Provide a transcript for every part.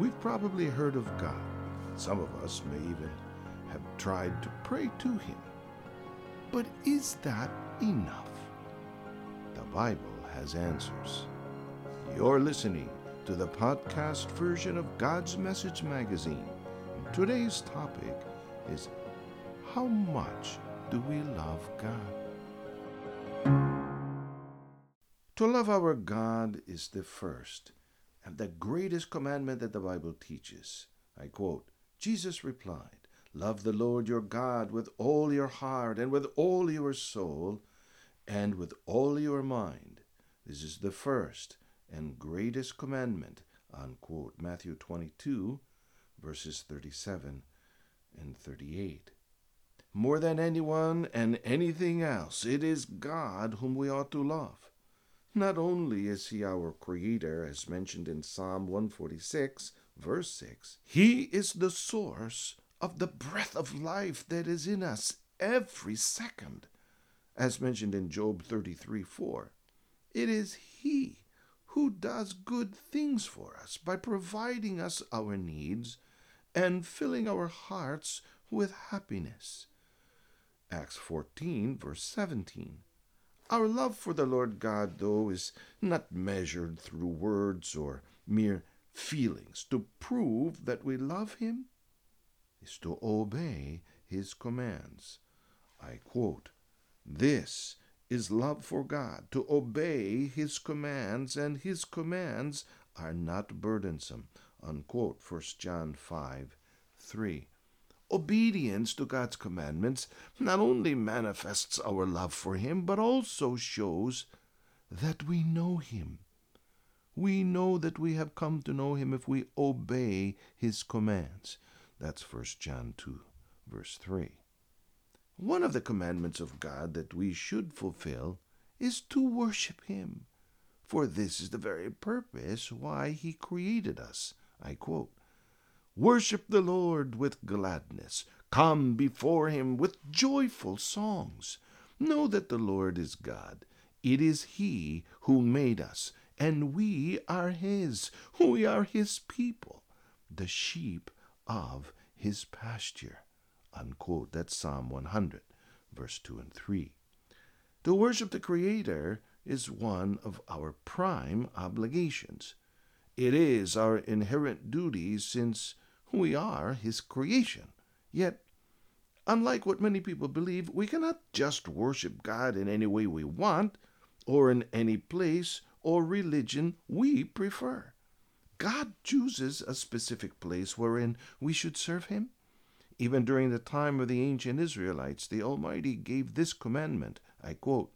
We've probably heard of God. Some of us may even have tried to pray to Him. But is that enough? The Bible has answers. You're listening to the podcast version of God's Message magazine. Today's topic is How much do we love God? To love our God is the first and the greatest commandment that the Bible teaches. I quote Jesus replied, Love the Lord your God with all your heart and with all your soul and with all your mind. This is the first and greatest commandment. Unquote. Matthew 22, verses 37 and 38. More than anyone and anything else, it is God whom we ought to love. Not only is he our creator, as mentioned in Psalm 146, verse 6, he is the source of the breath of life that is in us every second, as mentioned in Job 33 4. It is he who does good things for us by providing us our needs and filling our hearts with happiness. Acts 14, verse 17. Our love for the Lord God, though, is not measured through words or mere feelings. To prove that we love Him is to obey His commands. I quote, This is love for God, to obey His commands, and His commands are not burdensome. Unquote, 1 John 5 3. Obedience to God's commandments not only manifests our love for Him, but also shows that we know Him. We know that we have come to know Him if we obey His commands. That's 1 John 2, verse 3. One of the commandments of God that we should fulfill is to worship Him, for this is the very purpose why He created us. I quote, Worship the Lord with gladness. Come before him with joyful songs. Know that the Lord is God. It is he who made us, and we are his. We are his people, the sheep of his pasture. Unquote. That's Psalm 100, verse 2 and 3. To worship the Creator is one of our prime obligations. It is our inherent duty since we are His creation. Yet, unlike what many people believe, we cannot just worship God in any way we want, or in any place or religion we prefer. God chooses a specific place wherein we should serve Him. Even during the time of the ancient Israelites, the Almighty gave this commandment I quote,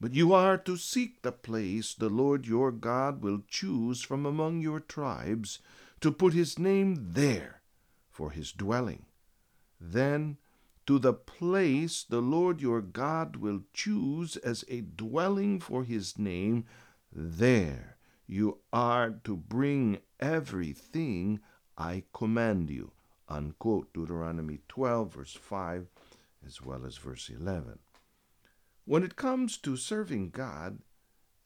But you are to seek the place the Lord your God will choose from among your tribes to put his name there for his dwelling. Then to the place the Lord your God will choose as a dwelling for his name, there you are to bring everything I command you. Unquote Deuteronomy 12, verse 5, as well as verse 11. When it comes to serving God,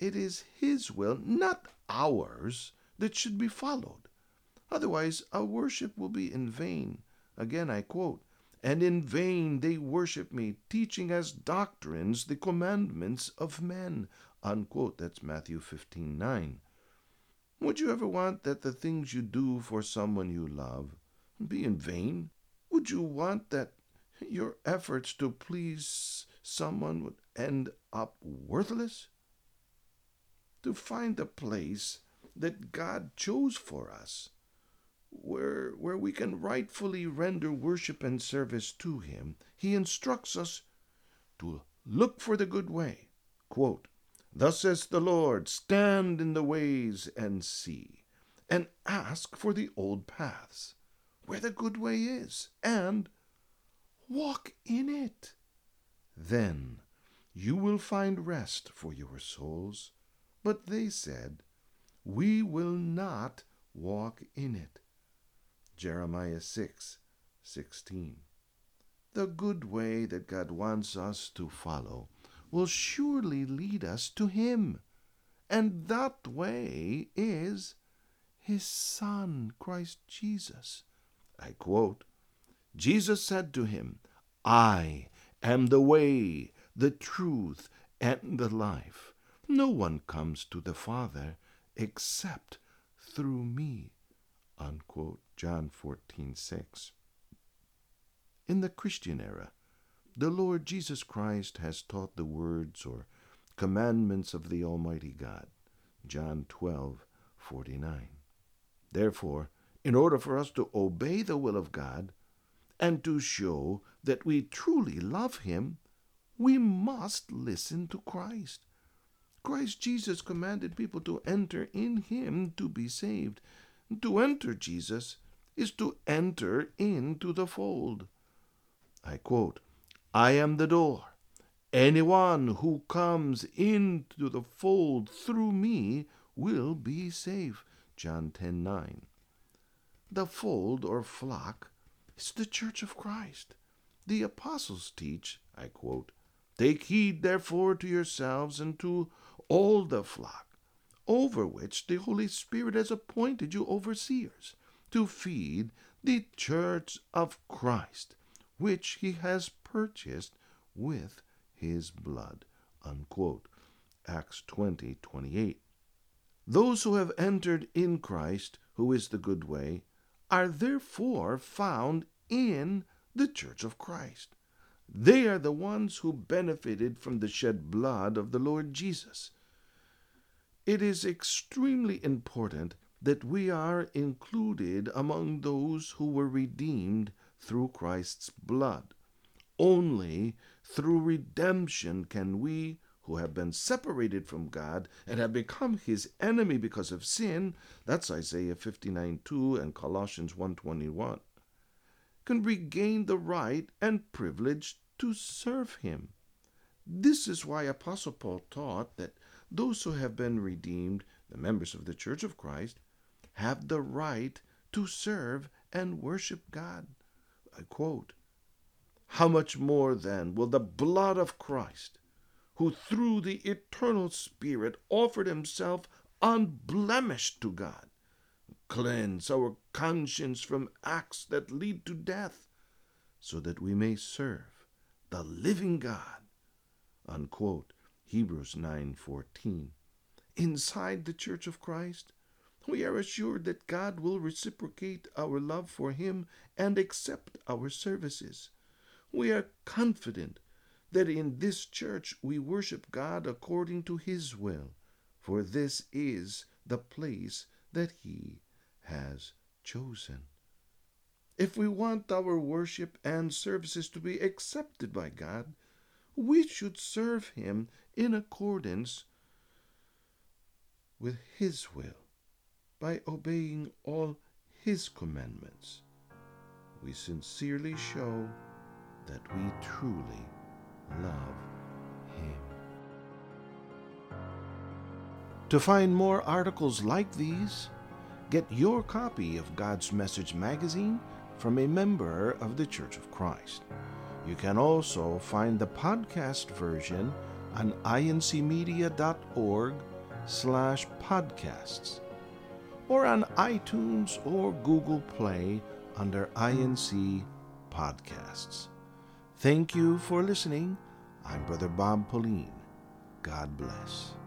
it is His will, not ours, that should be followed. Otherwise, our worship will be in vain. Again, I quote, And in vain they worship me, teaching as doctrines the commandments of men. Unquote. That's Matthew 15 9. Would you ever want that the things you do for someone you love be in vain? Would you want that your efforts to please someone would end up worthless? To find the place that God chose for us where, where we can rightfully render worship and service to Him, He instructs us to look for the good way. Quote, Thus says the Lord, stand in the ways and see, and ask for the old paths, where the good way is, and walk in it. Then you will find rest for your souls. But they said, We will not walk in it. Jeremiah 6 16. The good way that God wants us to follow will surely lead us to Him. And that way is his Son, Christ Jesus. I quote Jesus said to him, I am the way, the truth, and the life. No one comes to the Father except through me. Unquote. John 14:6. In the Christian era, the Lord Jesus Christ has taught the words or commandments of the Almighty God. John 12:49. Therefore, in order for us to obey the will of God and to show that we truly love Him, we must listen to Christ. Christ Jesus commanded people to enter in Him to be saved. To enter Jesus is to enter into the fold. I quote, I am the door. Anyone who comes into the fold through me will be safe. John 10 9. The fold or flock is the church of Christ. The apostles teach, I quote, Take heed therefore to yourselves and to all the flock, over which the Holy Spirit has appointed you overseers, to feed the church of Christ, which he has purchased with his blood. Unquote. Acts 20 28. Those who have entered in Christ, who is the good way, are therefore found in the church of Christ. They are the ones who benefited from the shed blood of the Lord Jesus. It is extremely important that we are included among those who were redeemed through Christ's blood. Only through redemption can we who have been separated from God and have become his enemy because of sin, that's Isaiah 59 2 and Colossians 1.21, can regain the right and privilege to serve him. This is why Apostle Paul taught that those who have been redeemed, the members of the Church of Christ, have the right to serve and worship God. I quote, How much more then will the blood of Christ, who through the eternal Spirit offered himself unblemished to God, cleanse our conscience from acts that lead to death, so that we may serve the living God. Unquote. Hebrews 9:14. Inside the Church of Christ, we are assured that God will reciprocate our love for him and accept our services. We are confident that in this church we worship God according to His will, for this is the place that He has chosen. If we want our worship and services to be accepted by God, we should serve Him in accordance with His will by obeying all His commandments. We sincerely show that we truly love Him. To find more articles like these, get your copy of God's Message magazine from a member of the Church of Christ. You can also find the podcast version on incmedia.org slash podcasts or on iTunes or Google Play under INC Podcasts. Thank you for listening. I'm Brother Bob Pauline. God bless.